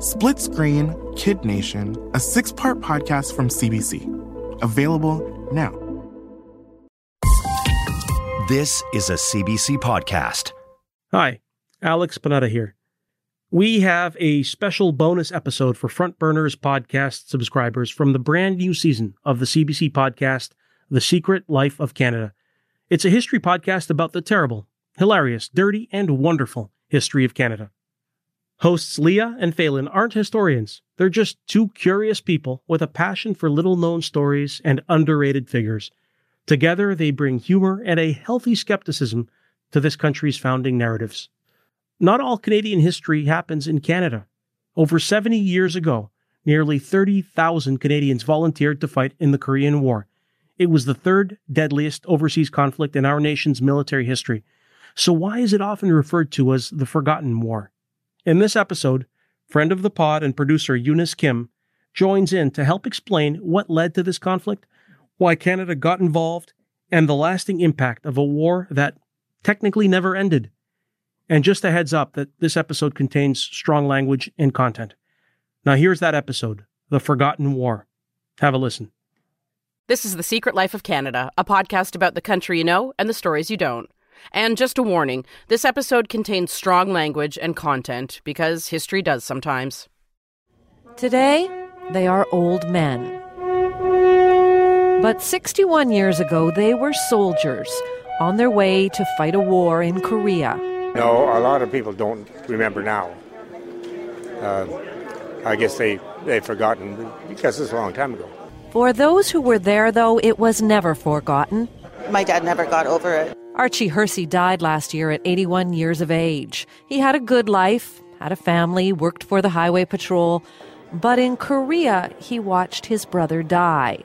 Split Screen Kid Nation, a six part podcast from CBC. Available now. This is a CBC podcast. Hi, Alex Panetta here. We have a special bonus episode for Front Burners podcast subscribers from the brand new season of the CBC podcast, The Secret Life of Canada. It's a history podcast about the terrible, hilarious, dirty, and wonderful history of Canada. Hosts Leah and Phelan aren't historians. They're just two curious people with a passion for little known stories and underrated figures. Together, they bring humor and a healthy skepticism to this country's founding narratives. Not all Canadian history happens in Canada. Over 70 years ago, nearly 30,000 Canadians volunteered to fight in the Korean War. It was the third deadliest overseas conflict in our nation's military history. So, why is it often referred to as the Forgotten War? In this episode, friend of the pod and producer Eunice Kim joins in to help explain what led to this conflict why Canada got involved, and the lasting impact of a war that technically never ended. And just a heads up that this episode contains strong language and content. Now, here's that episode The Forgotten War. Have a listen. This is The Secret Life of Canada, a podcast about the country you know and the stories you don't. And just a warning this episode contains strong language and content because history does sometimes. Today, they are old men. But 61 years ago, they were soldiers on their way to fight a war in Korea. No, a lot of people don't remember now. Uh, I guess they, they've forgotten because it's a long time ago. For those who were there, though, it was never forgotten. My dad never got over it. Archie Hersey died last year at 81 years of age. He had a good life, had a family, worked for the Highway Patrol, but in Korea, he watched his brother die.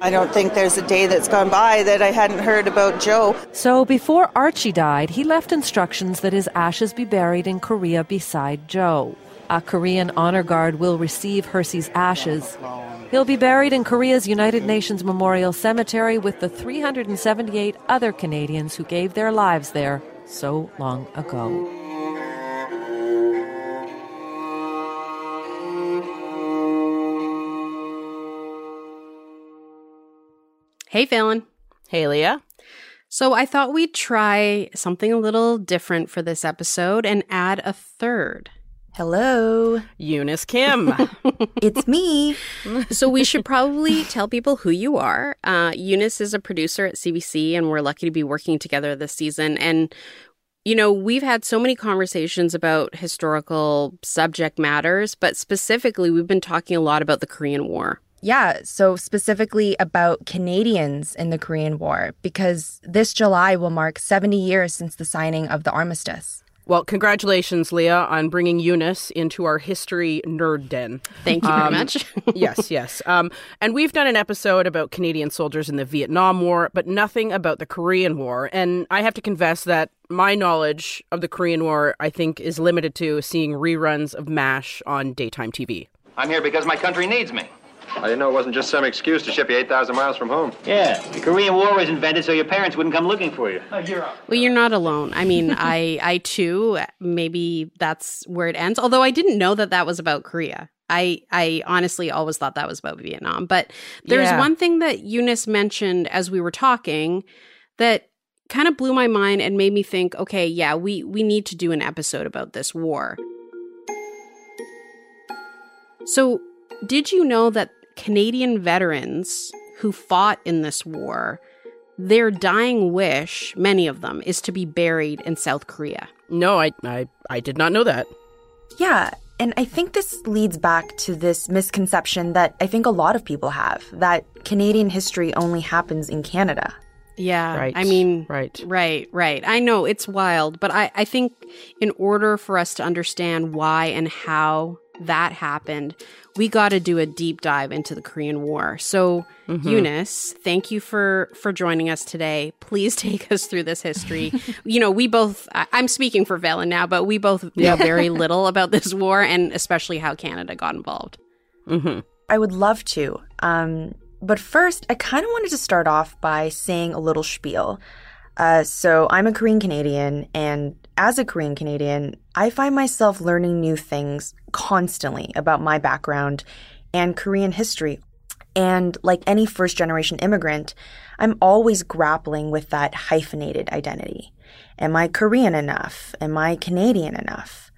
I don't think there's a day that's gone by that I hadn't heard about Joe. So before Archie died, he left instructions that his ashes be buried in Korea beside Joe. A Korean honor guard will receive Hersey's ashes. He'll be buried in Korea's United Nations Memorial Cemetery with the 378 other Canadians who gave their lives there so long ago. Hey, Phelan. Hey, Leah. So I thought we'd try something a little different for this episode and add a third. Hello. Eunice Kim. it's me. so we should probably tell people who you are. Uh, Eunice is a producer at CBC, and we're lucky to be working together this season. And you know, we've had so many conversations about historical subject matters, but specifically, we've been talking a lot about the Korean War. Yeah, so specifically about Canadians in the Korean War, because this July will mark 70 years since the signing of the armistice. Well, congratulations, Leah, on bringing Eunice into our history nerd den. Thank you very um, much. yes, yes. Um, and we've done an episode about Canadian soldiers in the Vietnam War, but nothing about the Korean War. And I have to confess that my knowledge of the Korean War, I think, is limited to seeing reruns of MASH on daytime TV. I'm here because my country needs me. I didn't know it wasn't just some excuse to ship you 8,000 miles from home. Yeah, the Korean War was invented so your parents wouldn't come looking for you. Oh, you're well, you're not alone. I mean, I, I too, maybe that's where it ends. Although I didn't know that that was about Korea. I, I honestly always thought that was about Vietnam. But there's yeah. one thing that Eunice mentioned as we were talking that kind of blew my mind and made me think, okay, yeah, we, we need to do an episode about this war. So, did you know that Canadian veterans who fought in this war, their dying wish, many of them, is to be buried in South Korea. No, I, I, I did not know that. Yeah, and I think this leads back to this misconception that I think a lot of people have that Canadian history only happens in Canada. Yeah. Right. I mean, right. Right, right. I know it's wild, but I, I think in order for us to understand why and how that happened, we got to do a deep dive into the Korean War. So, mm-hmm. Eunice, thank you for for joining us today. Please take us through this history. you know, we both I'm speaking for Phelan now, but we both know very little about this war and especially how Canada got involved. Mm-hmm. I would love to. Um, but first, I kind of wanted to start off by saying a little spiel. Uh, so, I'm a Korean Canadian, and as a Korean Canadian, I find myself learning new things constantly about my background and Korean history. And like any first generation immigrant, I'm always grappling with that hyphenated identity. Am I Korean enough? Am I Canadian enough?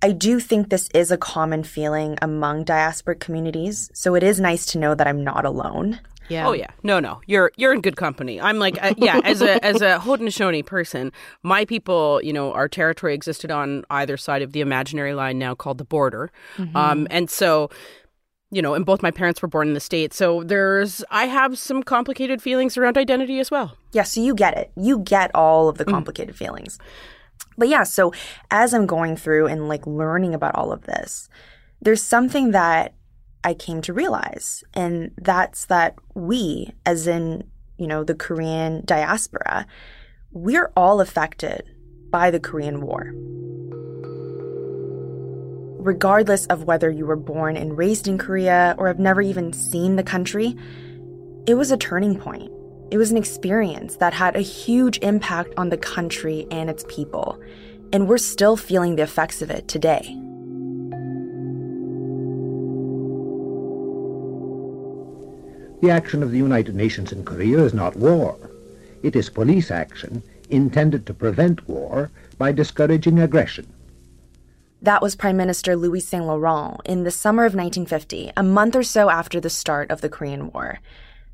I do think this is a common feeling among diasporic communities, so it is nice to know that I'm not alone. Yeah. Oh yeah. No, no. You're you're in good company. I'm like uh, yeah, as a as a Haudenosaunee person, my people, you know, our territory existed on either side of the imaginary line now called the border. Mm-hmm. Um and so you know, and both my parents were born in the States. So there's, I have some complicated feelings around identity as well. Yeah, so you get it. You get all of the mm. complicated mm. feelings. But yeah, so as I'm going through and like learning about all of this, there's something that I came to realize. And that's that we, as in, you know, the Korean diaspora, we're all affected by the Korean War. Regardless of whether you were born and raised in Korea or have never even seen the country, it was a turning point. It was an experience that had a huge impact on the country and its people. And we're still feeling the effects of it today. The action of the United Nations in Korea is not war. It is police action intended to prevent war by discouraging aggression. That was Prime Minister Louis Saint Laurent in the summer of 1950, a month or so after the start of the Korean War.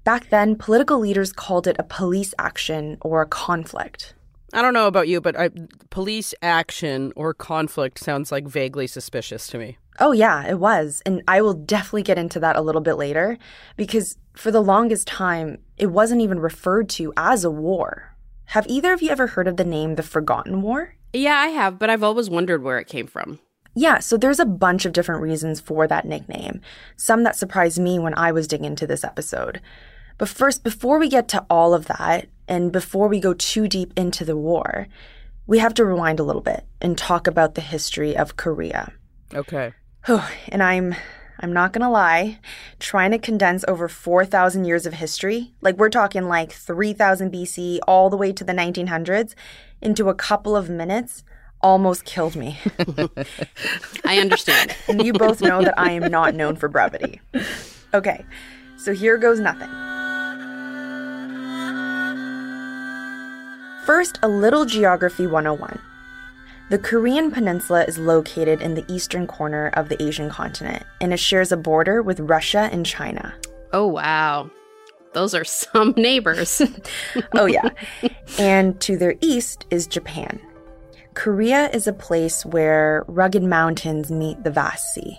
Back then, political leaders called it a police action or a conflict. I don't know about you, but I, police action or conflict sounds like vaguely suspicious to me. Oh, yeah, it was. And I will definitely get into that a little bit later because for the longest time, it wasn't even referred to as a war. Have either of you ever heard of the name the Forgotten War? Yeah, I have, but I've always wondered where it came from. Yeah, so there's a bunch of different reasons for that nickname, some that surprised me when I was digging into this episode. But first, before we get to all of that, and before we go too deep into the war, we have to rewind a little bit and talk about the history of Korea. Okay. And I'm I'm not going to lie, trying to condense over 4,000 years of history, like we're talking like 3000 BC all the way to the 1900s, into a couple of minutes almost killed me. I understand. and you both know that I am not known for brevity. Okay, so here goes nothing. First, a little geography 101. The Korean peninsula is located in the eastern corner of the Asian continent, and it shares a border with Russia and China. Oh, wow. Those are some neighbors. oh, yeah. And to their east is Japan. Korea is a place where rugged mountains meet the vast sea,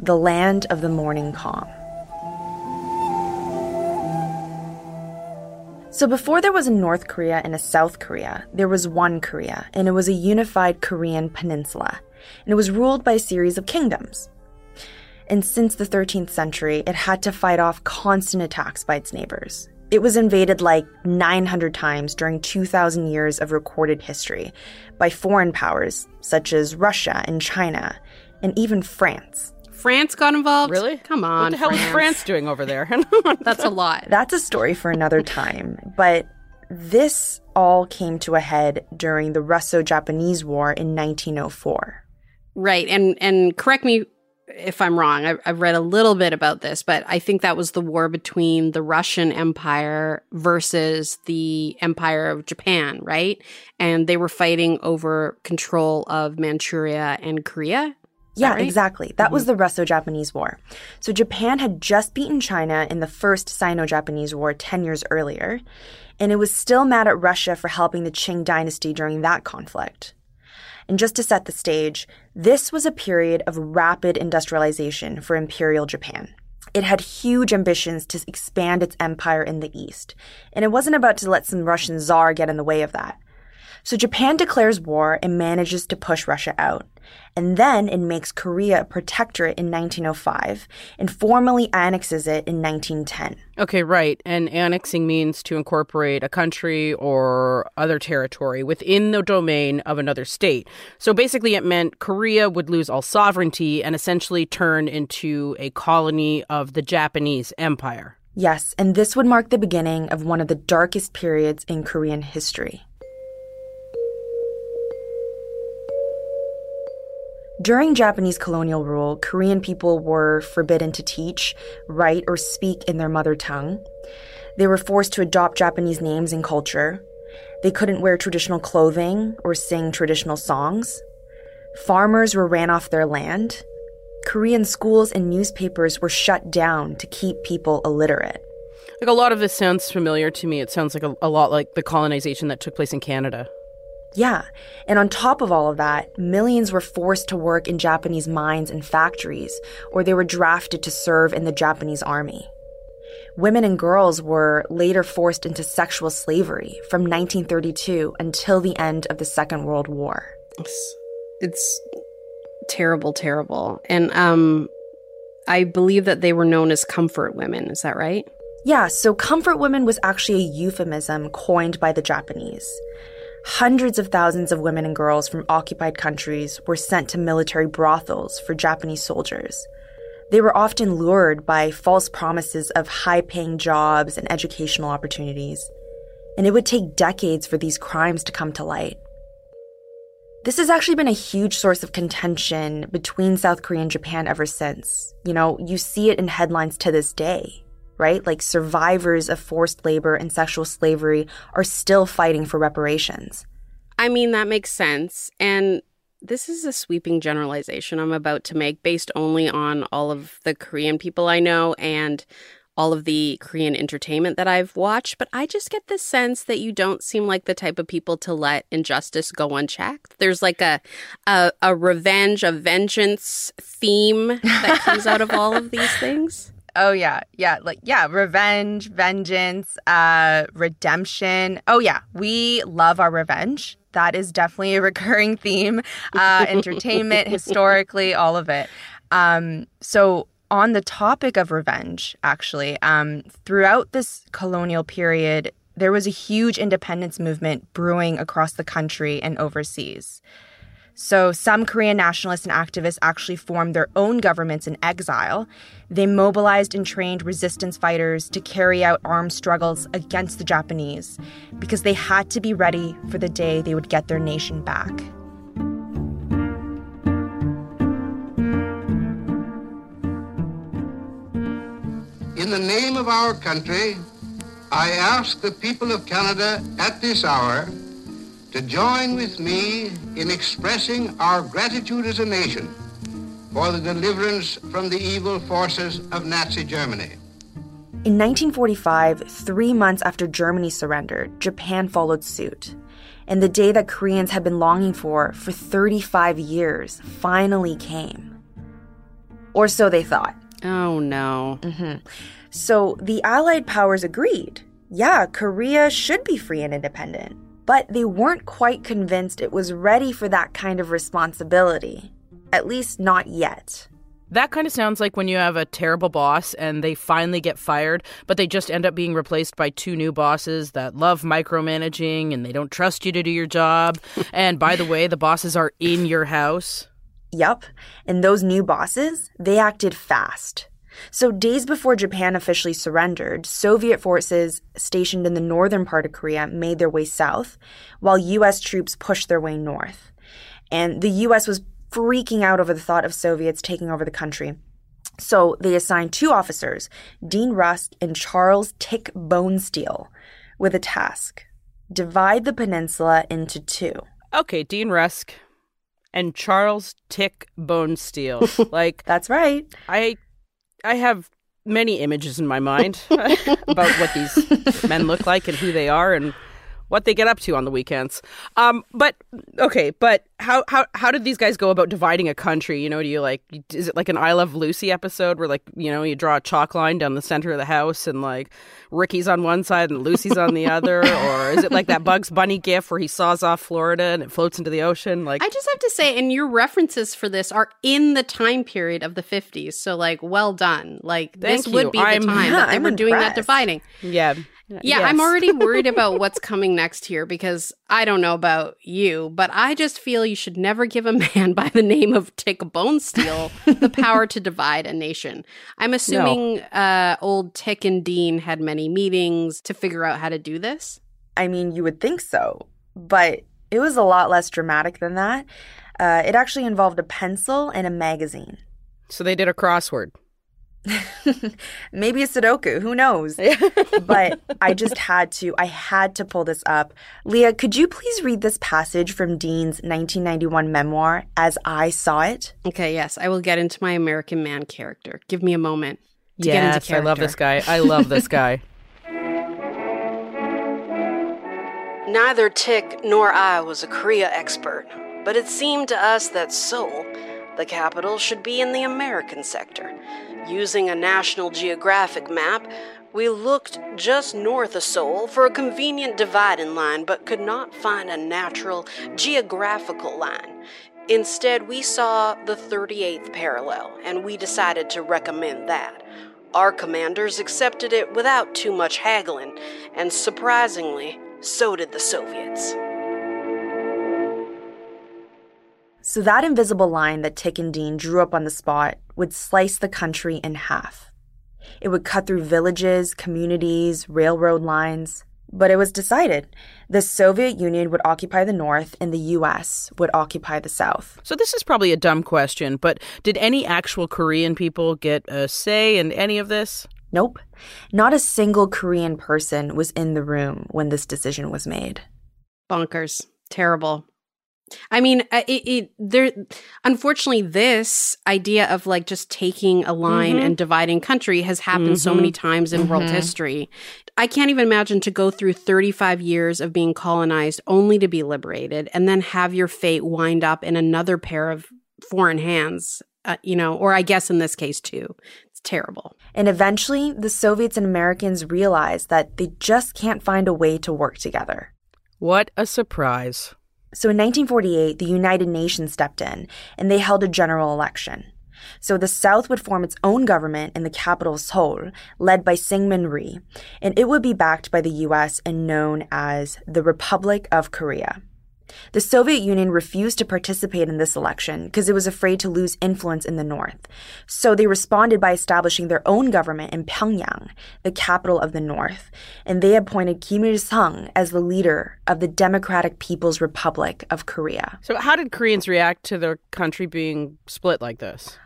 the land of the morning calm. So before there was a North Korea and a South Korea, there was one Korea, and it was a unified Korean peninsula, and it was ruled by a series of kingdoms. And since the 13th century, it had to fight off constant attacks by its neighbors. It was invaded like 900 times during 2,000 years of recorded history by foreign powers such as Russia and China, and even France. France got involved? Really? Come on. What the hell France. is France doing over there? That's a lot. That's a story for another time. But this all came to a head during the Russo-Japanese War in 1904. Right. And and correct me if I'm wrong. I've, I've read a little bit about this, but I think that was the war between the Russian Empire versus the Empire of Japan, right? And they were fighting over control of Manchuria and Korea. Yeah, right? exactly. That mm-hmm. was the Russo Japanese War. So Japan had just beaten China in the first Sino Japanese War 10 years earlier, and it was still mad at Russia for helping the Qing dynasty during that conflict. And just to set the stage, this was a period of rapid industrialization for Imperial Japan. It had huge ambitions to expand its empire in the East, and it wasn't about to let some Russian czar get in the way of that. So Japan declares war and manages to push Russia out. And then it makes Korea a protectorate in 1905 and formally annexes it in 1910. Okay, right. And annexing means to incorporate a country or other territory within the domain of another state. So basically, it meant Korea would lose all sovereignty and essentially turn into a colony of the Japanese Empire. Yes, and this would mark the beginning of one of the darkest periods in Korean history. During Japanese colonial rule, Korean people were forbidden to teach, write, or speak in their mother tongue. They were forced to adopt Japanese names and culture. They couldn't wear traditional clothing or sing traditional songs. Farmers were ran off their land. Korean schools and newspapers were shut down to keep people illiterate. Like a lot of this sounds familiar to me. It sounds like a, a lot like the colonization that took place in Canada. Yeah, and on top of all of that, millions were forced to work in Japanese mines and factories, or they were drafted to serve in the Japanese army. Women and girls were later forced into sexual slavery from 1932 until the end of the Second World War. It's, it's terrible, terrible. And um, I believe that they were known as comfort women. Is that right? Yeah, so comfort women was actually a euphemism coined by the Japanese. Hundreds of thousands of women and girls from occupied countries were sent to military brothels for Japanese soldiers. They were often lured by false promises of high paying jobs and educational opportunities. And it would take decades for these crimes to come to light. This has actually been a huge source of contention between South Korea and Japan ever since. You know, you see it in headlines to this day, right? Like survivors of forced labor and sexual slavery are still fighting for reparations. I mean, that makes sense. And this is a sweeping generalization I'm about to make based only on all of the Korean people I know and all of the Korean entertainment that I've watched, but I just get the sense that you don't seem like the type of people to let injustice go unchecked. There's like a a, a revenge, a vengeance theme that comes out of all of these things. Oh yeah, yeah, like yeah, revenge, vengeance, uh, redemption. Oh yeah, we love our revenge. That is definitely a recurring theme. Uh, entertainment, historically, all of it. Um, so on the topic of revenge, actually, um, throughout this colonial period, there was a huge independence movement brewing across the country and overseas. So, some Korean nationalists and activists actually formed their own governments in exile. They mobilized and trained resistance fighters to carry out armed struggles against the Japanese because they had to be ready for the day they would get their nation back. In the name of our country, I ask the people of Canada at this hour to join with me in expressing our gratitude as a nation for the deliverance from the evil forces of Nazi Germany. In 1945, three months after Germany surrendered, Japan followed suit. And the day that Koreans had been longing for for 35 years finally came. Or so they thought. Oh no. Mm-hmm. So the Allied powers agreed. Yeah, Korea should be free and independent. But they weren't quite convinced it was ready for that kind of responsibility. At least not yet. That kind of sounds like when you have a terrible boss and they finally get fired, but they just end up being replaced by two new bosses that love micromanaging and they don't trust you to do your job. and by the way, the bosses are in your house. Yup. And those new bosses, they acted fast. So, days before Japan officially surrendered, Soviet forces stationed in the northern part of Korea made their way south, while US troops pushed their way north. And the US was freaking out over the thought of Soviets taking over the country. So, they assigned two officers, Dean Rusk and Charles Tick Bonesteel, with a task divide the peninsula into two. Okay, Dean Rusk and Charles Tick Bonesteel. like That's right. I I have many images in my mind about what these men look like and who they are and what they get up to on the weekends. Um, but okay, but how how how did these guys go about dividing a country? You know, do you like is it like an I Love Lucy episode where like you know you draw a chalk line down the center of the house and like Ricky's on one side and Lucy's on the other, or is it like that Bugs Bunny gif where he saws off Florida and it floats into the ocean? Like I just have to say, and your references for this are in the time period of the fifties, so like well done. Like this you. would be I'm- the time Yeah, that they I'm were doing that dividing. yeah. Yeah, I'm already worried about what's coming next here because I don't know about you, but I just feel you should never give a man by the name of Tick Bonesteel the power to divide a nation. I'm assuming uh, old Tick and Dean had many meetings to figure out how to do this. I mean, you would think so, but it was a lot less dramatic than that. Uh, it actually involved a pencil and a magazine. So they did a crossword. Maybe a Sudoku, who knows? but I just had to, I had to pull this up. Leah, could you please read this passage from Dean's 1991 memoir as I saw it? Okay, yes, I will get into my American man character. Give me a moment to get into Yes, character. I love this guy. I love this guy. Neither Tick nor I was a Korea expert, but it seemed to us that Seoul, the capital, should be in the American sector. Using a National Geographic map, we looked just north of Seoul for a convenient dividing line, but could not find a natural geographical line. Instead, we saw the 38th parallel, and we decided to recommend that. Our commanders accepted it without too much haggling, and surprisingly, so did the Soviets. So that invisible line that Tick and Dean drew up on the spot would slice the country in half. It would cut through villages, communities, railroad lines. But it was decided the Soviet Union would occupy the North and the US would occupy the South. So this is probably a dumb question, but did any actual Korean people get a say in any of this? Nope. Not a single Korean person was in the room when this decision was made. bonkers terrible i mean uh, it, it there unfortunately this idea of like just taking a line Mhm. and dividing country has happened so many Mhm. times in world Mhm. history i can't even imagine to go through 35 years of being colonized only to be liberated and then have your fate wind up in another pair of foreign hands uh, you know or i guess in this case too it's terrible And eventually, the Soviets and Americans realized that they just can't find a way to work together. What a surprise. So in 1948, the United Nations stepped in and they held a general election. So the South would form its own government in the capital Seoul, led by Syngman Rhee, and it would be backed by the US and known as the Republic of Korea. The Soviet Union refused to participate in this election because it was afraid to lose influence in the North. So they responded by establishing their own government in Pyongyang, the capital of the North, and they appointed Kim Il sung as the leader of the Democratic People's Republic of Korea. So how did Koreans react to their country being split like this?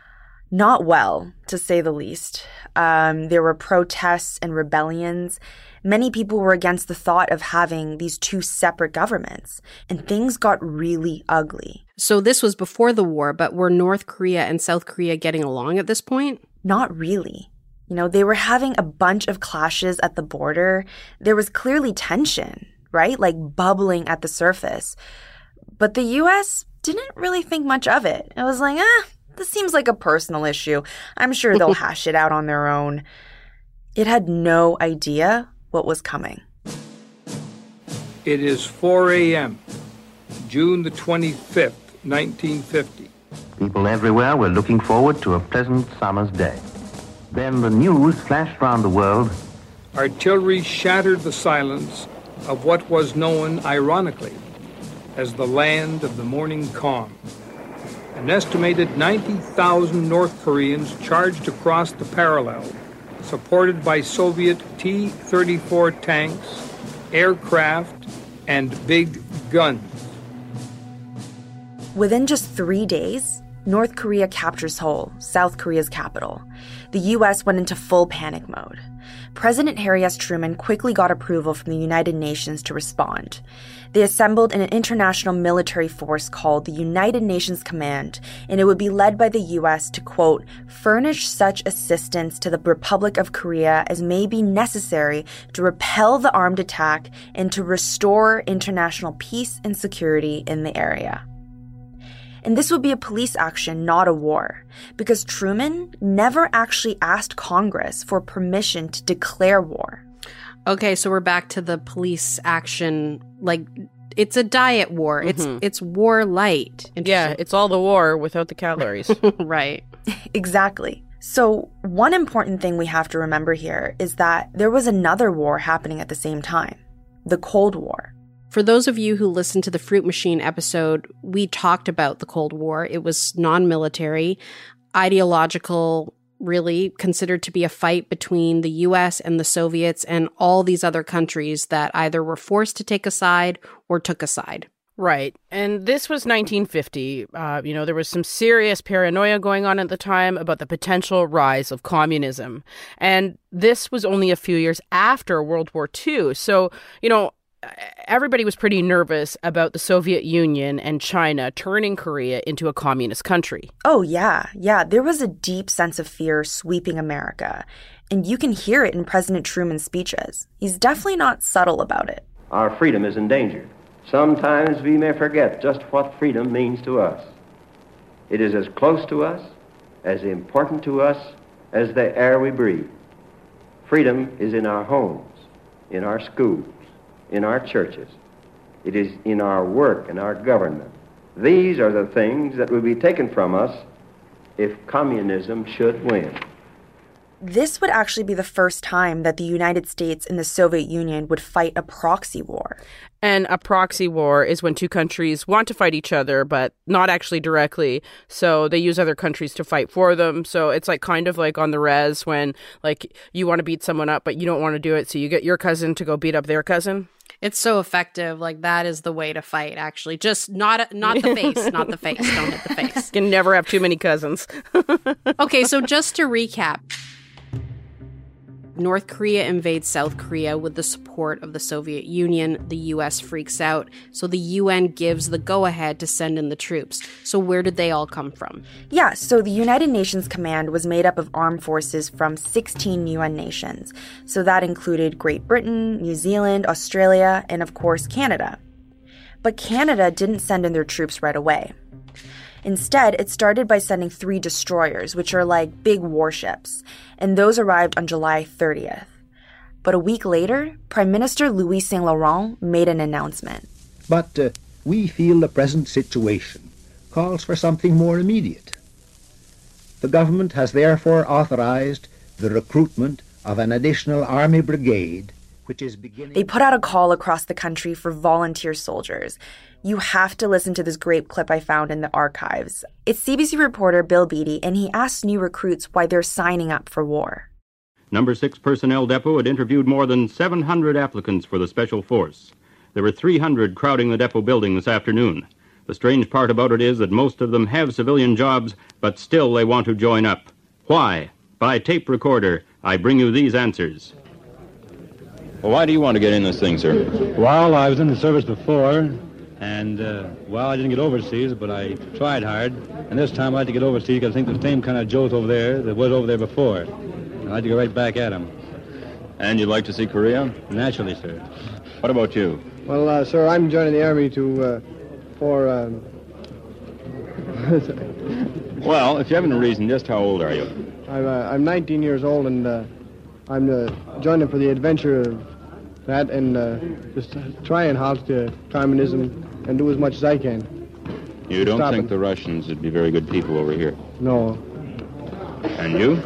Not well, to say the least. Um, there were protests and rebellions. Many people were against the thought of having these two separate governments, and things got really ugly. so this was before the war but were north korea and south korea getting along at this point Not really. You know, they were having a bunch of clashes at the border. There was clearly tension, right? Like bubbling at the surface. But the US didn't really think much of it. It was like, ah, this seems like a personal issue. I'm sure they'll hash it out on their own. It had no idea what was coming. It is 4 a.m., June the 25th, 1950. People everywhere were looking forward to a pleasant summer's day. Then the news flashed round the world. Artillery shattered the silence of what was known, ironically, as the land of the morning calm. An estimated 90,000 North Koreans charged across the parallel, supported by Soviet T 34 tanks, aircraft, and big guns. Within just three days, North Korea captures Seoul, South Korea's capital. The US went into full panic mode. President Harry S. Truman quickly got approval from the United Nations to respond. They assembled an international military force called the United Nations Command, and it would be led by the US to, quote, furnish such assistance to the Republic of Korea as may be necessary to repel the armed attack and to restore international peace and security in the area. And this would be a police action, not a war, because Truman never actually asked Congress for permission to declare war. Okay, so we're back to the police action. Like, it's a diet war. Mm-hmm. It's it's war light. Yeah, it's all the war without the calories. right. exactly. So, one important thing we have to remember here is that there was another war happening at the same time the Cold War. For those of you who listened to the Fruit Machine episode, we talked about the Cold War. It was non military, ideological, really considered to be a fight between the US and the Soviets and all these other countries that either were forced to take a side or took a side. Right. And this was 1950. Uh, you know, there was some serious paranoia going on at the time about the potential rise of communism. And this was only a few years after World War II. So, you know, everybody was pretty nervous about the Soviet Union and China turning Korea into a communist country. Oh, yeah. Yeah. There was a deep sense of fear sweeping America. And you can hear it in President Truman's speeches. He's definitely not subtle about it. Our freedom is endangered. Sometimes we may forget just what freedom means to us. It is as close to us, as important to us as the air we breathe. Freedom is in our homes, in our schools in our churches. It is in our work and our government. These are the things that will be taken from us if communism should win. This would actually be the first time that the United States and the Soviet Union would fight a proxy war. And a proxy war is when two countries want to fight each other, but not actually directly. So they use other countries to fight for them. So it's like kind of like on the res when like you want to beat someone up, but you don't want to do it. So you get your cousin to go beat up their cousin. It's so effective. Like that is the way to fight. Actually, just not not the face, not the face. Don't hit the face. You can never have too many cousins. okay, so just to recap. North Korea invades South Korea with the support of the Soviet Union. The US freaks out, so the UN gives the go ahead to send in the troops. So, where did they all come from? Yeah, so the United Nations Command was made up of armed forces from 16 UN nations. So, that included Great Britain, New Zealand, Australia, and of course, Canada. But Canada didn't send in their troops right away. Instead, it started by sending three destroyers, which are like big warships, and those arrived on July 30th. But a week later, Prime Minister Louis Saint Laurent made an announcement. But uh, we feel the present situation calls for something more immediate. The government has therefore authorized the recruitment of an additional army brigade, which is beginning. They put out a call across the country for volunteer soldiers, you have to listen to this great clip I found in the archives. It's CBC reporter Bill Beatty, and he asks new recruits why they're signing up for war. Number 6 Personnel Depot had interviewed more than 700 applicants for the Special Force. There were 300 crowding the depot building this afternoon. The strange part about it is that most of them have civilian jobs, but still they want to join up. Why? By tape recorder, I bring you these answers. Well, why do you want to get in this thing, sir? Well, I was in the service before. And, uh, well, I didn't get overseas, but I tried hard. And this time I'd like to get overseas because I think the same kind of Joe's over there that was over there before. I'd like to go right back at them. And you'd like to see Korea? Naturally, sir. What about you? Well, uh, sir, I'm joining the Army to, uh, for, um... well, if you haven't a reason, just how old are you? I'm, uh, I'm 19 years old, and uh, I'm uh, joining for the adventure of that and uh, just try and halt the communism and do as much as I can. You don't think it. the Russians would be very good people over here? No. And you?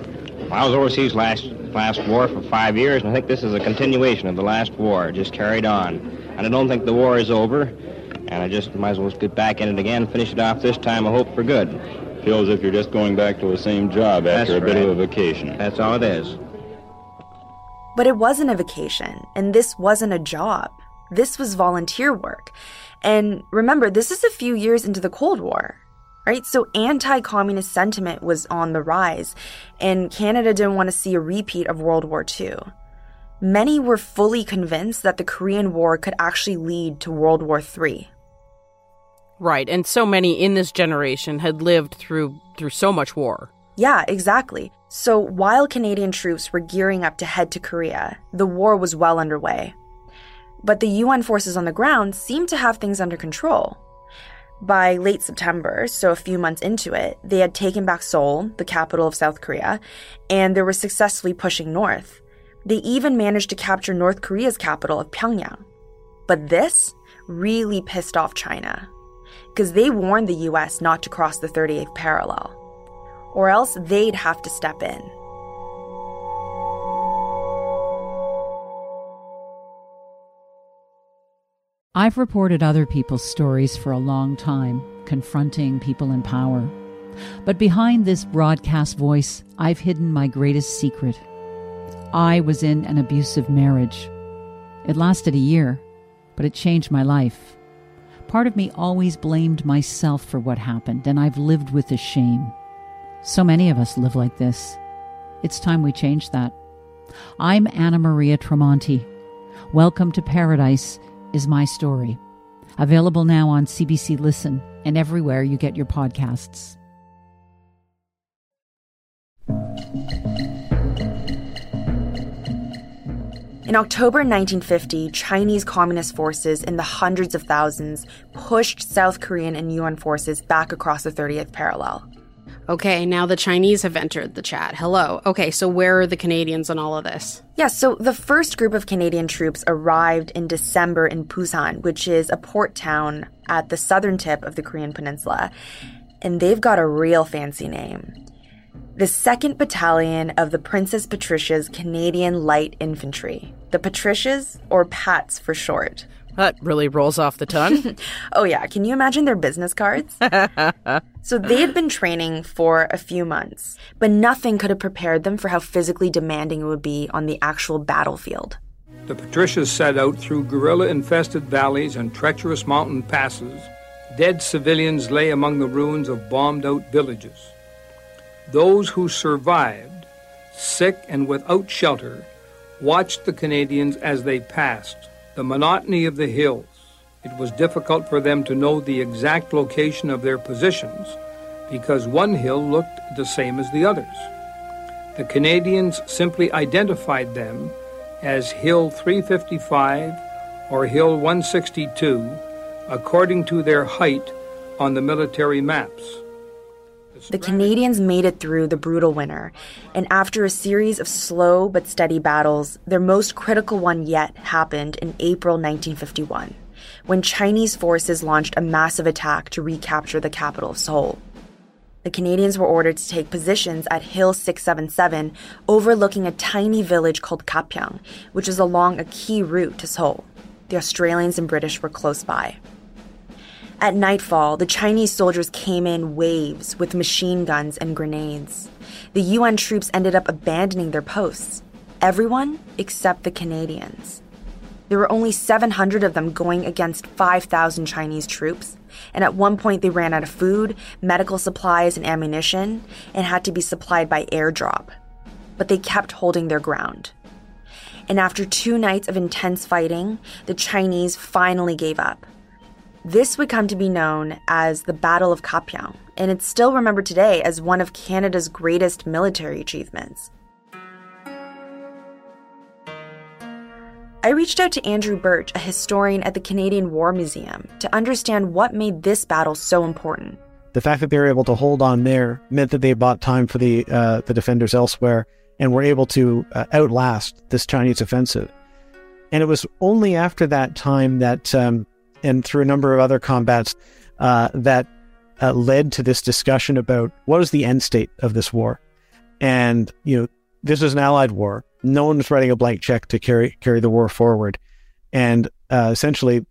I was overseas last last war for five years, and I think this is a continuation of the last war, just carried on. And I don't think the war is over, and I just might as well get back in it again, finish it off this time, I hope, for good. Feels as if you're just going back to the same job after That's a bit of a vacation. That's all it is. But it wasn't a vacation, and this wasn't a job. This was volunteer work. And remember, this is a few years into the Cold War, right? So anti communist sentiment was on the rise, and Canada didn't want to see a repeat of World War II. many were fully convinced that the Korean War could actually lead to World War III. Right, and so many in this generation had lived through through so much war. Yeah, exactly. So while Canadian troops were gearing up to head to Korea, the war was well underway. But the UN forces on the ground seemed to have things under control. By late September, so a few months into it, they had taken back Seoul, the capital of South Korea, and they were successfully pushing north. They even managed to capture North Korea's capital of Pyongyang. But this really pissed off China, because they warned the US not to cross the 38th parallel, or else they'd have to step in. I've reported other people's stories for a long time, confronting people in power. But behind this broadcast voice, I've hidden my greatest secret. I was in an abusive marriage. It lasted a year, but it changed my life. Part of me always blamed myself for what happened, and I've lived with the shame. So many of us live like this. It's time we change that. I'm Anna Maria Tremonti. Welcome to Paradise is my story. Available now on CBC Listen and everywhere you get your podcasts. In October 1950, Chinese Communist forces in the hundreds of thousands pushed South Korean and UN forces back across the 30th parallel. Okay, now the Chinese have entered the chat. Hello. Okay, so where are the Canadians in all of this? Yeah, so the first group of Canadian troops arrived in December in Busan, which is a port town at the southern tip of the Korean peninsula. And they've got a real fancy name the 2nd Battalion of the Princess Patricia's Canadian Light Infantry. The Patricias, or PATS for short. That really rolls off the tongue. oh, yeah. Can you imagine their business cards? so they had been training for a few months, but nothing could have prepared them for how physically demanding it would be on the actual battlefield. The Patricias set out through guerrilla infested valleys and treacherous mountain passes. Dead civilians lay among the ruins of bombed out villages. Those who survived, sick and without shelter, watched the Canadians as they passed. The monotony of the hills. It was difficult for them to know the exact location of their positions because one hill looked the same as the others. The Canadians simply identified them as Hill 355 or Hill 162 according to their height on the military maps. The Canadians made it through the brutal winter, and after a series of slow but steady battles, their most critical one yet happened in April 1951, when Chinese forces launched a massive attack to recapture the capital of Seoul. The Canadians were ordered to take positions at Hill 677, overlooking a tiny village called Kapyong, which is along a key route to Seoul. The Australians and British were close by. At nightfall, the Chinese soldiers came in waves with machine guns and grenades. The UN troops ended up abandoning their posts. Everyone except the Canadians. There were only 700 of them going against 5,000 Chinese troops, and at one point they ran out of food, medical supplies, and ammunition, and had to be supplied by airdrop. But they kept holding their ground. And after two nights of intense fighting, the Chinese finally gave up. This would come to be known as the Battle of Kapyong, and it's still remembered today as one of Canada's greatest military achievements. I reached out to Andrew Burtch, a historian at the Canadian War Museum, to understand what made this battle so important. The fact that they were able to hold on there meant that they bought time for the uh, the defenders elsewhere and were able to uh, outlast this Chinese offensive. And it was only after that time that um, and through a number of other combats uh, that uh, led to this discussion about what was the end state of this war. And, you know, this is an allied war. No one was writing a blank check to carry carry the war forward. And uh, essentially,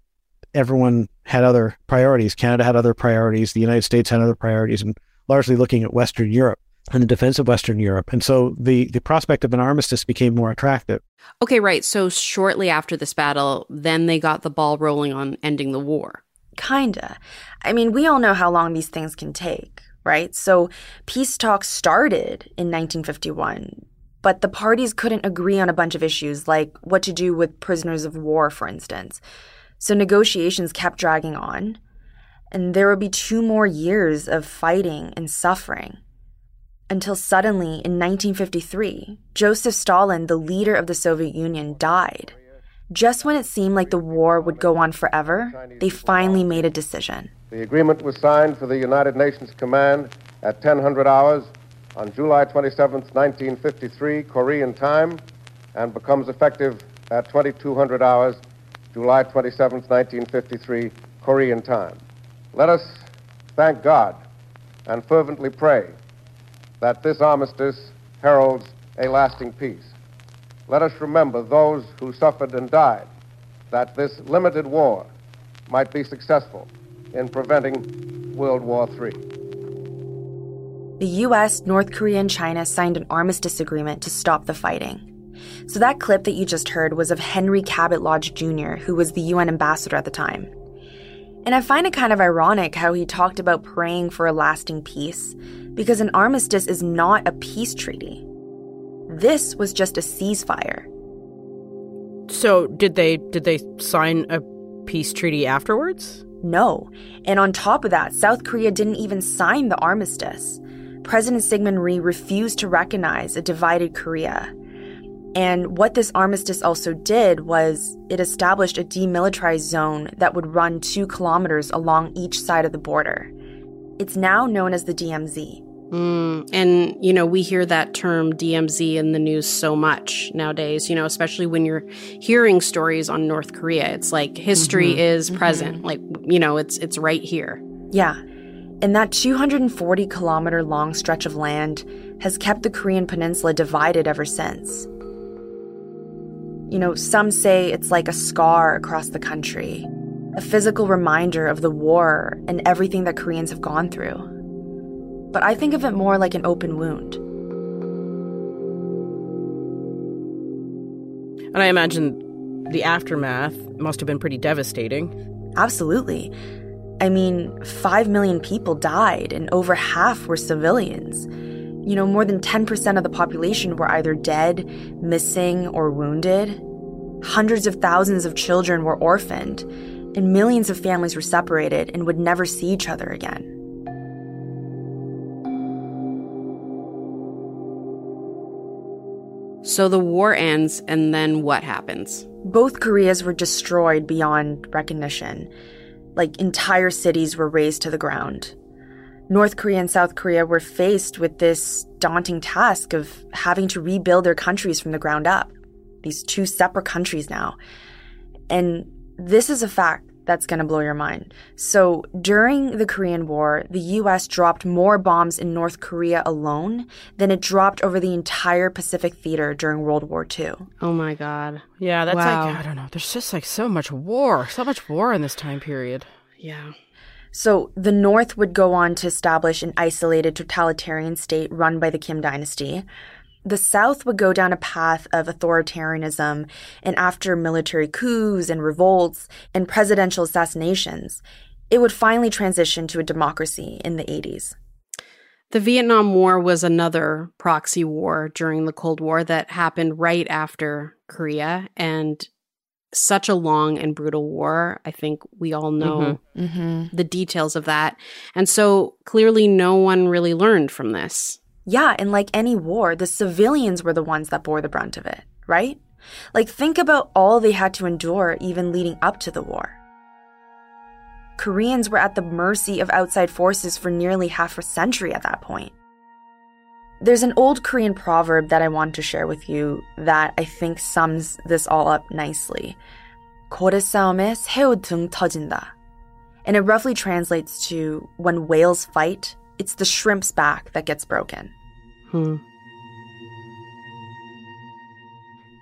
everyone had other priorities. Canada had other priorities. The United States had other priorities, and largely looking at Western Europe and the defense of Western Europe. And so the, the prospect of an armistice became more attractive. Okay, right. So shortly after this battle, then they got the ball rolling on ending the war. Kinda. I mean, we all know how long these things can take, right? So peace talks started in 1951, but the parties couldn't agree on a bunch of issues, like what to do with prisoners of war, for instance. So negotiations kept dragging on, and there would be two more years of fighting and suffering. Until suddenly, in 1953, Joseph Stalin, the leader of the Soviet Union, died. Just when it seemed like the war would go on forever, they finally made a decision. The agreement was signed for the United Nations Command at 1000 hours on July 27, 1953, Korean time, and becomes effective at 2200 hours, July 27, 1953, Korean time. Let us thank God and fervently pray that this armistice heralds a lasting peace. Let us remember those who suffered and died, that this limited war might be successful in preventing World War III the US, North Korea, and China signed an armistice agreement to stop the fighting. So, that clip that you just heard was of Henry Cabot Lodge Jr., who was the UN ambassador at the time. And I find it kind of ironic how he talked about praying for a lasting peace, because an armistice is not a peace treaty. This was just a ceasefire. So, did they did they sign a peace treaty afterwards? No. And on top of that, South Korea didn't even sign the armistice. President Syngman Rhee refused to recognize a divided Korea. And what this armistice also did was it established a demilitarized zone that would run two kilometers along each side of the border. It's now known as the DMZ. Mm, and, you know, we hear that term DMZ in the news so much nowadays, you know, especially when you're hearing stories on North Korea. It's like history mm-hmm. is present. Mm-hmm. Like, you know, it's it's right here. Yeah. And that 240 kilometer long stretch of land has kept the Korean peninsula divided ever since. You know, some say it's like a scar across the country, a physical reminder of the war and everything that Koreans have gone through. But I think of it more like an open wound. And I imagine the aftermath must have been pretty devastating. Absolutely. I mean, 5 million people died, and over half were civilians. You know, more than 10% of the population were either dead, missing, or wounded. Hundreds of thousands of children were orphaned, and millions of families were separated and would never see each other again. So the war ends, and then what happens? Both Koreas were destroyed beyond recognition like entire cities were razed to the ground. North Korea and South Korea were faced with this daunting task of having to rebuild their countries from the ground up. These two separate countries now. And this is a fact that's going to blow your mind. So, during the Korean War, the US dropped more bombs in North Korea alone than it dropped over the entire Pacific theater during World War II. Oh my God. Yeah, that's wow. like, I don't know. There's just like so much war, so much war in this time period. Yeah. So, the North would go on to establish an isolated totalitarian state run by the Kim dynasty the South would go down a path of authoritarianism, and after military coups and revolts and presidential assassinations, it would finally transition to a democracy in the 80s. The Vietnam War was another proxy war during the Cold War that happened right after Korea and such a long and brutal war. I think we all know mm-hmm. Mm-hmm. the details of that. And so clearly, no one really learned from this. Yeah, and like any war, the civilians were the ones that bore the brunt of it, right? Like, think about all they had to endure even leading up to the war. Koreans were at the mercy of outside forces for nearly half a century at that point. There's an old Korean proverb that I want to share with you that I think sums this all up nicely. 고래 싸움에 새우 등 터진다. And it roughly translates to when whales fight, it's the shrimp's back that gets broken. Hmm.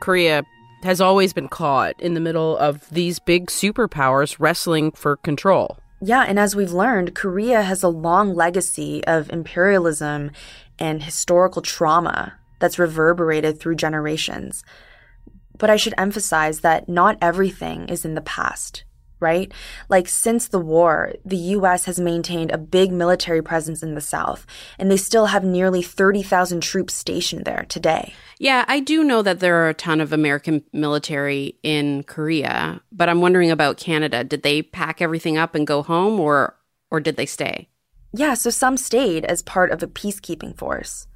Korea has always been caught in the middle of these big superpowers wrestling for control. Yeah, and as we've learned, Korea has a long legacy of imperialism and historical trauma that's reverberated through generations. But I should emphasize that not everything is in the past right? Like, since the war, the US has maintained a big military presence in the South, and they still have nearly 30,000 troops stationed there today. Yeah, I do know that there are a ton of American military in Korea, but I'm wondering about Canada. Did they pack everything up and go home, or, or did they stay? Yeah, so some stayed as part of a peacekeeping force.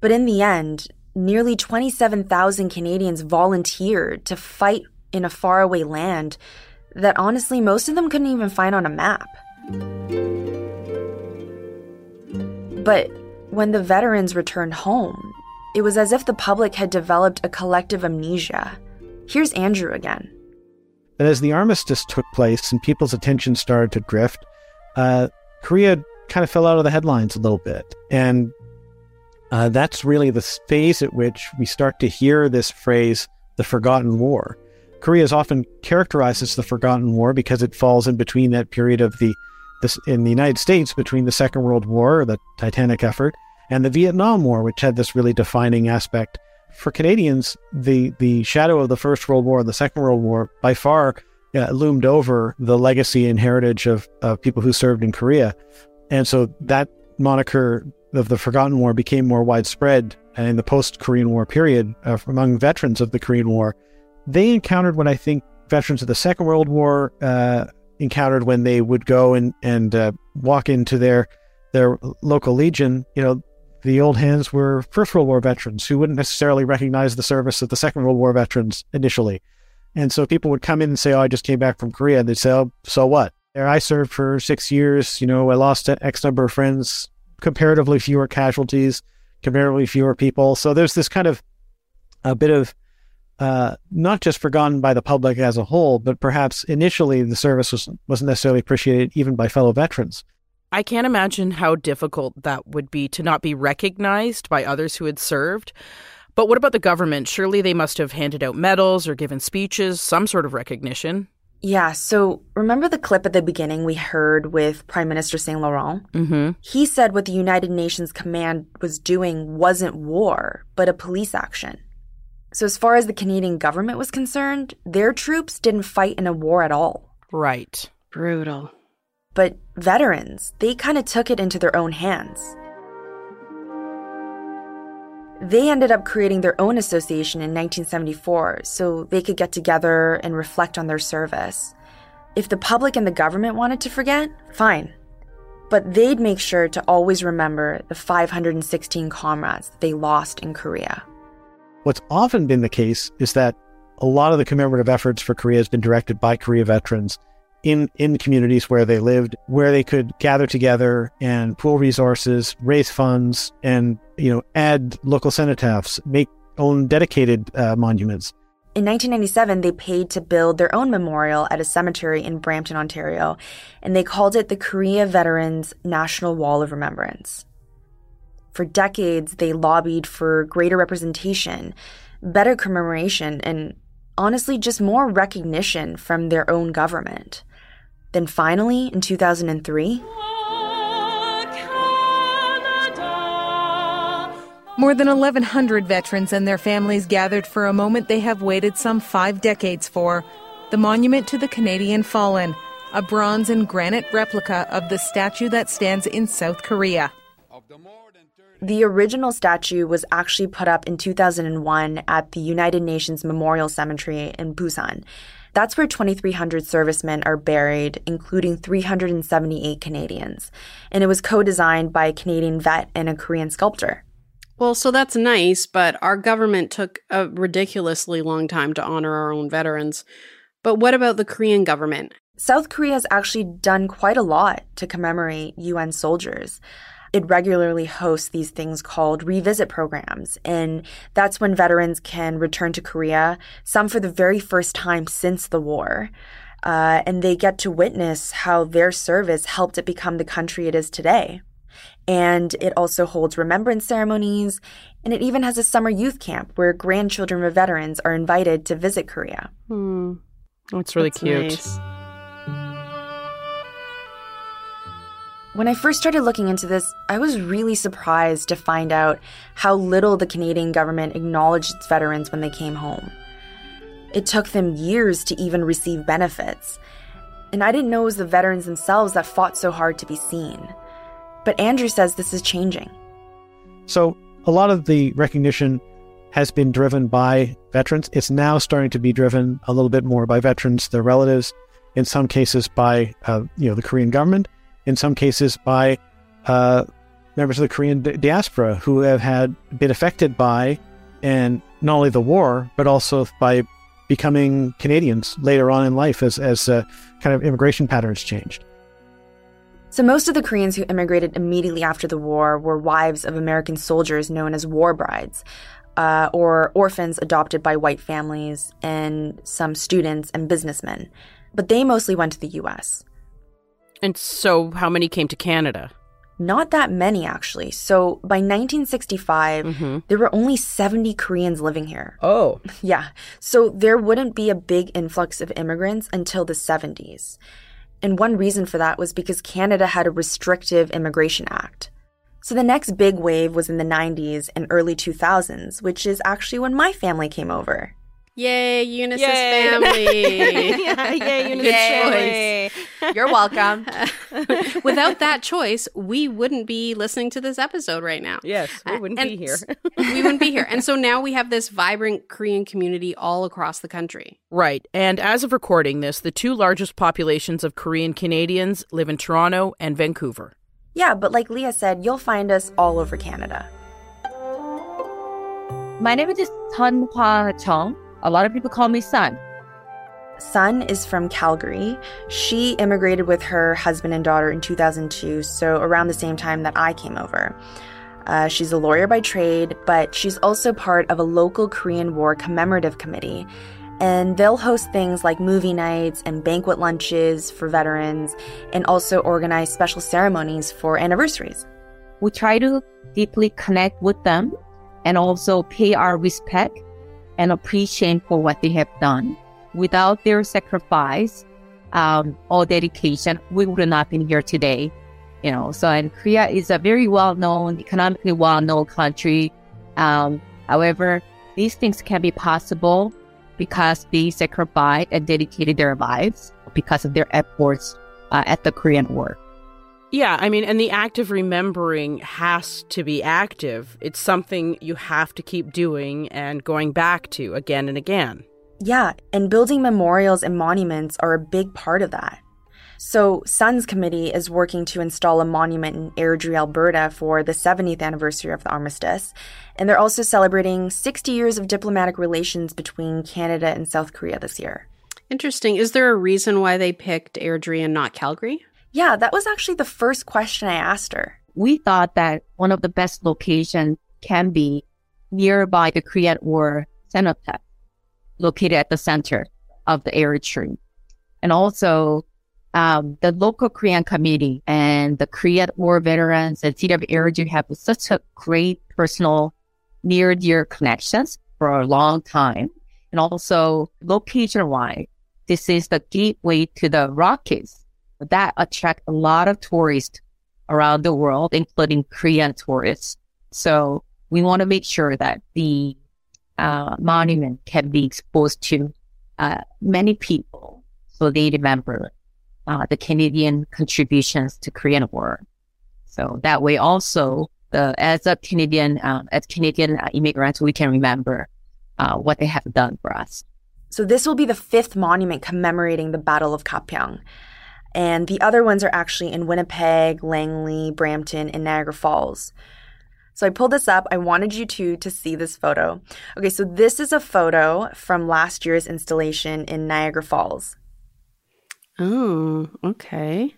But in the end, nearly 27,000 Canadians volunteered to fight in a faraway land that honestly most of them couldn't even find on a map. But when the veterans returned home, it was as if the public had developed a collective amnesia. Here's Andrew again. But as the armistice took place and people's attention started to drift, uh, Korea kind of fell out of the headlines a little bit. And uh, that's really the phase at which we start to hear this phrase, the forgotten war. Korea is often characterized as the forgotten war because it falls in between that period of the this in the United States between the Second World War, the Titanic effort, and the Vietnam War, which had this really defining aspect. For Canadians, the the shadow of the First World War and the Second World War by far uh, loomed over the legacy and heritage of, of people who served in Korea. And so that moniker of the Forgotten War became more widespread in the post Korean War period uh, among veterans of the Korean War. They encountered what I think veterans of the Second World War uh, encountered when they would go and and uh, walk into their their local legion. You know, the old hands were First World War veterans who wouldn't necessarily recognize the service of the Second World War veterans initially. And so people would come in and say, "Oh, I just came back from Korea." And they'd say, "Oh, so what?" I served for six years. You know, I lost X number of friends, comparatively fewer casualties, comparatively fewer people. So there's this kind of a bit of uh, not just forgotten by the public as a whole, but perhaps initially the service was, wasn't necessarily appreciated even by fellow veterans. I can't imagine how difficult that would be to not be recognized by others who had served. But what about the government? Surely they must have handed out medals or given speeches, some sort of recognition. Yeah, so remember the clip at the beginning we heard with Prime Minister Saint Laurent? Mm-hmm. He said what the United Nations command was doing wasn't war, but a police action. So, as far as the Canadian government was concerned, their troops didn't fight in a war at all. Right. Brutal. But veterans, they kind of took it into their own hands. They ended up creating their own association in 1974 so they could get together and reflect on their service. If the public and the government wanted to forget, fine. But they'd make sure to always remember the 516 comrades they lost in Korea. What's often been the case is that a lot of the commemorative efforts for Korea has been directed by Korea veterans in, in communities where they lived, where they could gather together and pool resources, raise funds, and you know add local cenotaphs, make own dedicated uh, monuments. In 1997, they paid to build their own memorial at a cemetery in Brampton, Ontario, and they called it the Korea Veterans National Wall of Remembrance. For decades, they lobbied for greater representation, better commemoration, and honestly, just more recognition from their own government. Then finally, in 2003, More than 1,100 veterans and their families gathered for a moment they have waited some five decades for the Monument to the Canadian Fallen, a bronze and granite replica of the statue that stands in South Korea. The original statue was actually put up in 2001 at the United Nations Memorial Cemetery in Busan. That's where 2,300 servicemen are buried, including 378 Canadians. And it was co designed by a Canadian vet and a Korean sculptor. Well, so that's nice, but our government took a ridiculously long time to honor our own veterans. But what about the Korean government? South Korea has actually done quite a lot to commemorate UN soldiers. It regularly hosts these things called revisit programs, and that's when veterans can return to Korea, some for the very first time since the war. Uh, and they get to witness how their service helped it become the country it is today. And it also holds remembrance ceremonies, and it even has a summer youth camp where grandchildren of veterans are invited to visit Korea. Hmm. That's really That's cute. nice. When I first started looking into this, I was really surprised to find out how little the Canadian government acknowledged its veterans when they came home. It took them years to even receive benefits. And I didn't know it was the veterans themselves that fought so hard to be seen. But Andrew says this is changing. So, a lot of the recognition has been driven by veterans. It's now starting to be driven a little bit more by veterans, their relatives, in some cases by uh, you know the Korean government, in some cases by uh, members of the Korean di- diaspora who have had been affected by and not only the war but also by becoming Canadians later on in life as as uh, kind of immigration patterns changed. So, most of the Koreans who immigrated immediately after the war were wives of American soldiers known as war brides, uh, or orphans adopted by white families, and some students and businessmen. But they mostly went to the US. And so, how many came to Canada? Not that many, actually. So, by 1965, mm-hmm. there were only 70 Koreans living here. Oh. Yeah. So, there wouldn't be a big influx of immigrants until the 70s. And one reason for that was because Canada had a restrictive immigration act. So the next big wave was in the 90s and early 2000s, which is actually when my family came over. Yay, Eunice's yay. family. yeah, yay, Eunice's family. You're welcome. Without that choice, we wouldn't be listening to this episode right now. Yes, we wouldn't uh, be here. we wouldn't be here. And so now we have this vibrant Korean community all across the country. Right. And as of recording this, the two largest populations of Korean Canadians live in Toronto and Vancouver. Yeah, but like Leah said, you'll find us all over Canada. My name is Sun Hwa Chung. A lot of people call me Sun. Sun is from Calgary. She immigrated with her husband and daughter in 2002, so around the same time that I came over. Uh, she's a lawyer by trade, but she's also part of a local Korean War commemorative committee. And they'll host things like movie nights and banquet lunches for veterans, and also organize special ceremonies for anniversaries. We try to deeply connect with them and also pay our respect and appreciate for what they have done. Without their sacrifice um, or dedication, we would not be here today. You know, so and Korea is a very well-known, economically well-known country. Um, however, these things can be possible because they sacrificed and dedicated their lives because of their efforts uh, at the Korean War. Yeah, I mean, and the act of remembering has to be active. It's something you have to keep doing and going back to again and again. Yeah, and building memorials and monuments are a big part of that. So, Sun's committee is working to install a monument in Airdrie, Alberta for the 70th anniversary of the armistice. And they're also celebrating 60 years of diplomatic relations between Canada and South Korea this year. Interesting. Is there a reason why they picked Airdrie and not Calgary? Yeah, that was actually the first question I asked her. We thought that one of the best locations can be nearby the Korean War cenotaph, located at the center of the Airdrie. And also, um, the local Korean community and the Korean War veterans and City of Airdrie have such a great personal near dear connections for a long time. And also, location wise, this is the gateway to the Rockies that attract a lot of tourists around the world, including Korean tourists. So we want to make sure that the uh, monument can be exposed to uh, many people so they remember uh, the Canadian contributions to Korean War. So that way also the as a Canadian um, as Canadian uh, immigrants we can remember uh, what they have done for us. So this will be the fifth monument commemorating the Battle of Gapyeong. And the other ones are actually in Winnipeg, Langley, Brampton, and Niagara Falls. So I pulled this up. I wanted you two to see this photo. Okay, so this is a photo from last year's installation in Niagara Falls. Oh, okay.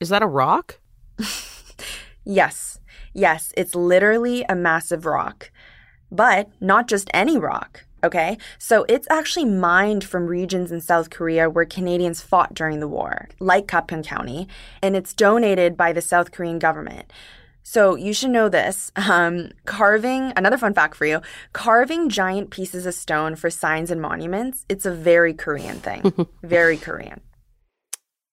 Is that a rock? yes. Yes, it's literally a massive rock. But not just any rock. Okay, so it's actually mined from regions in South Korea where Canadians fought during the war, like Gapyeong County, and it's donated by the South Korean government. So you should know this. Um, carving, another fun fact for you, carving giant pieces of stone for signs and monuments, it's a very Korean thing. very Korean.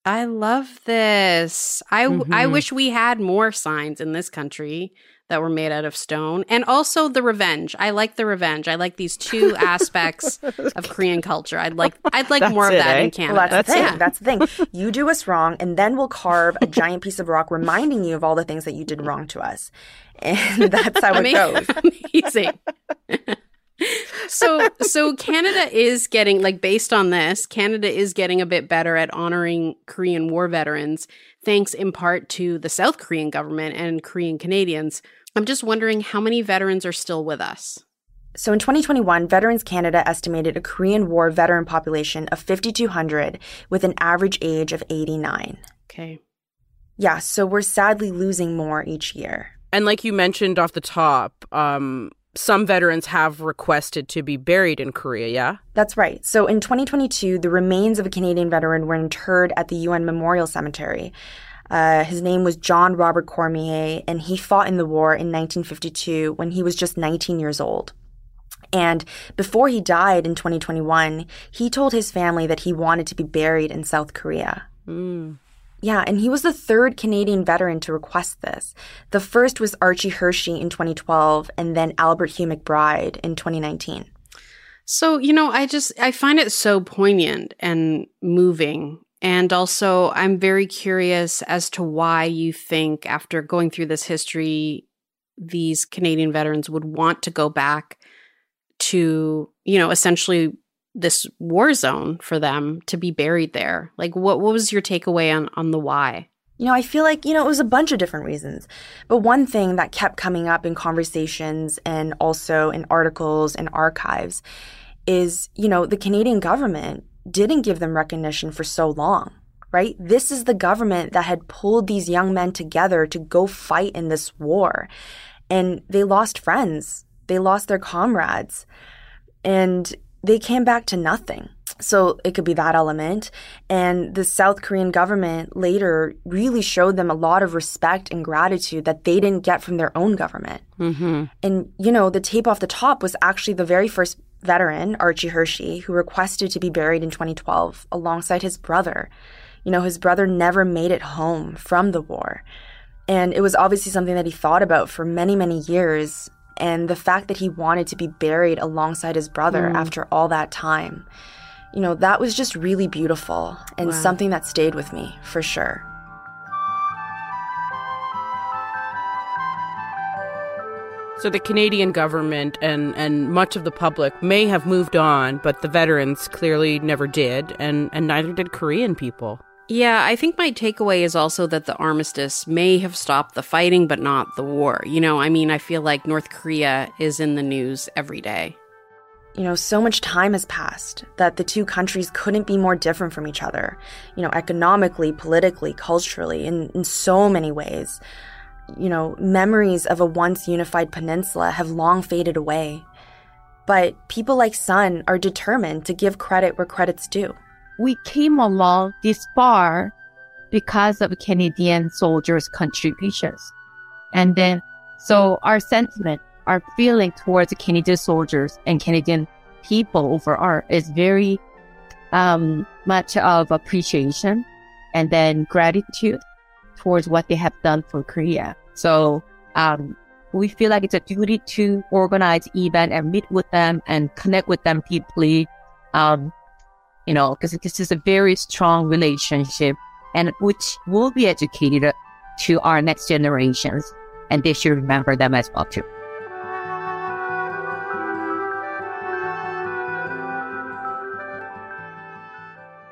I love this. I, mm-hmm. I wish we had more signs in this country that were made out of stone. And also the revenge. I like the revenge. I like these two aspects of korean culture. I'd like i'd like more of that eh? in canada. Well, that's, that's the thing. That's the thing. You do us wrong and then we'll carve a giant piece of rock reminding you of all the things that you did wrong to us. And that's how it goes. amazing. So so Canada is getting like based on this, Canada is getting a bit better at honoring Korean War veterans thanks in part to the South Korean government and Korean Canadians. I'm just wondering how many veterans are still with us. So in 2021, Veterans Canada estimated a Korean War veteran population of 5,200 with an average age of 89. Okay. Yeah, so we're sadly losing more each year. And like you mentioned off the top, um, some veterans have requested to be buried in Korea, yeah? That's right. So in 2022, the remains of a Canadian veteran were interred at the UN Memorial Cemetery. Uh, his name was John Robert Cormier, and he fought in the war in 1952 when he was just 19 years old. And before he died in 2021, he told his family that he wanted to be buried in South Korea. Mm. Yeah, and he was the third Canadian veteran to request this. The first was Archie Hearsey in 2012, and then Albert Hugh McBride in 2019. So, you know, I just I find it so poignant and moving. And also, I'm very curious as to why you think after going through this history these Canadian veterans would want to go back to, you know, essentially this war zone for them to be buried there. Like what what was your takeaway on on the why? You know, I feel like, you know, it was a bunch of different reasons. But one thing that kept coming up in conversations and also in articles and archives is, you know, the Canadian government didn't give them recognition for so long, right? This is the government that had pulled these young men together to go fight in this war. And they lost friends, they lost their comrades. And they came back to nothing. So it could be that element. And the South Korean government later really showed them a lot of respect and gratitude that they didn't get from their own government. Mm-hmm. And, you know, the tape off the top was actually the very first veteran, Archie Hearsey, who requested to be buried in 2012 alongside his brother. You know, his brother never made it home from the war. And it was obviously something that he thought about for many, many years and the fact that he wanted to be buried alongside his brother mm. after all that time. You know, that was just really beautiful and wow. something that stayed with me for sure. So the Canadian government and, and much of the public may have moved on, but the veterans clearly never did, and, and neither did Korean people. Yeah, I think my takeaway is also that the armistice may have stopped the fighting, but not the war. You know, I mean, I feel like North Korea is in the news every day. You know, so much time has passed that the two countries couldn't be more different from each other, you know, economically, politically, culturally, in, in so many ways. You know, memories of a once unified peninsula have long faded away. But people like Sun are determined to give credit where credit's due we came along this far because of Canadian soldiers' contributions. And then, so our sentiment, our feeling towards Canadian soldiers and Canadian people overall is very um, much of appreciation and then gratitude towards what they have done for Korea. So um, we feel like it's a duty to organize event and meet with them and connect with them deeply. Um, you know, because this is a very strong relationship and which will be educated to our next generations. And they should remember them as well too.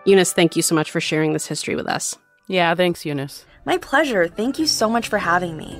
Eunice, thank you so much for sharing this history with us. Yeah, thanks, Eunice. My pleasure. Thank you so much for having me.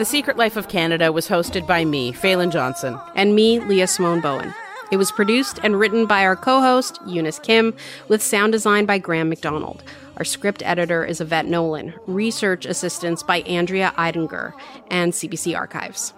The Secret Life of Canada was hosted by me, Phelan Johnson. And me, Leah Simone Bowen. It was produced and written by our co host, Eunice Kim, with sound design by Graham McDonald. Our script editor is Yvette Nolan, research assistance by Andrea Eidinger, and CBC Archives.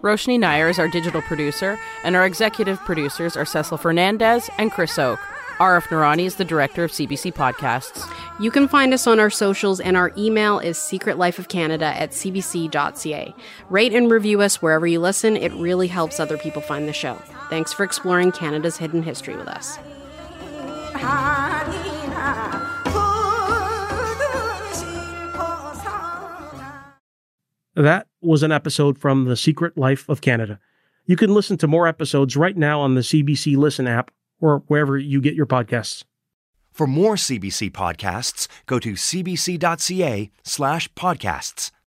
Roshni Nair is our digital producer, and our executive producers are Cesil Fernandes and Chris Oke. Arif Noorani is the director of CBC Podcasts. You can find us on our socials, and our email is secretlifeofcanada at cbc.ca. Rate and review us wherever you listen. It really helps other people find the show. Thanks for exploring Canada's hidden history with us. That was an episode from The Secret Life of Canada. You can listen to more episodes right now on the CBC Listen app or wherever you get your podcasts. For more CBC podcasts, go to cbc.ca slash podcasts.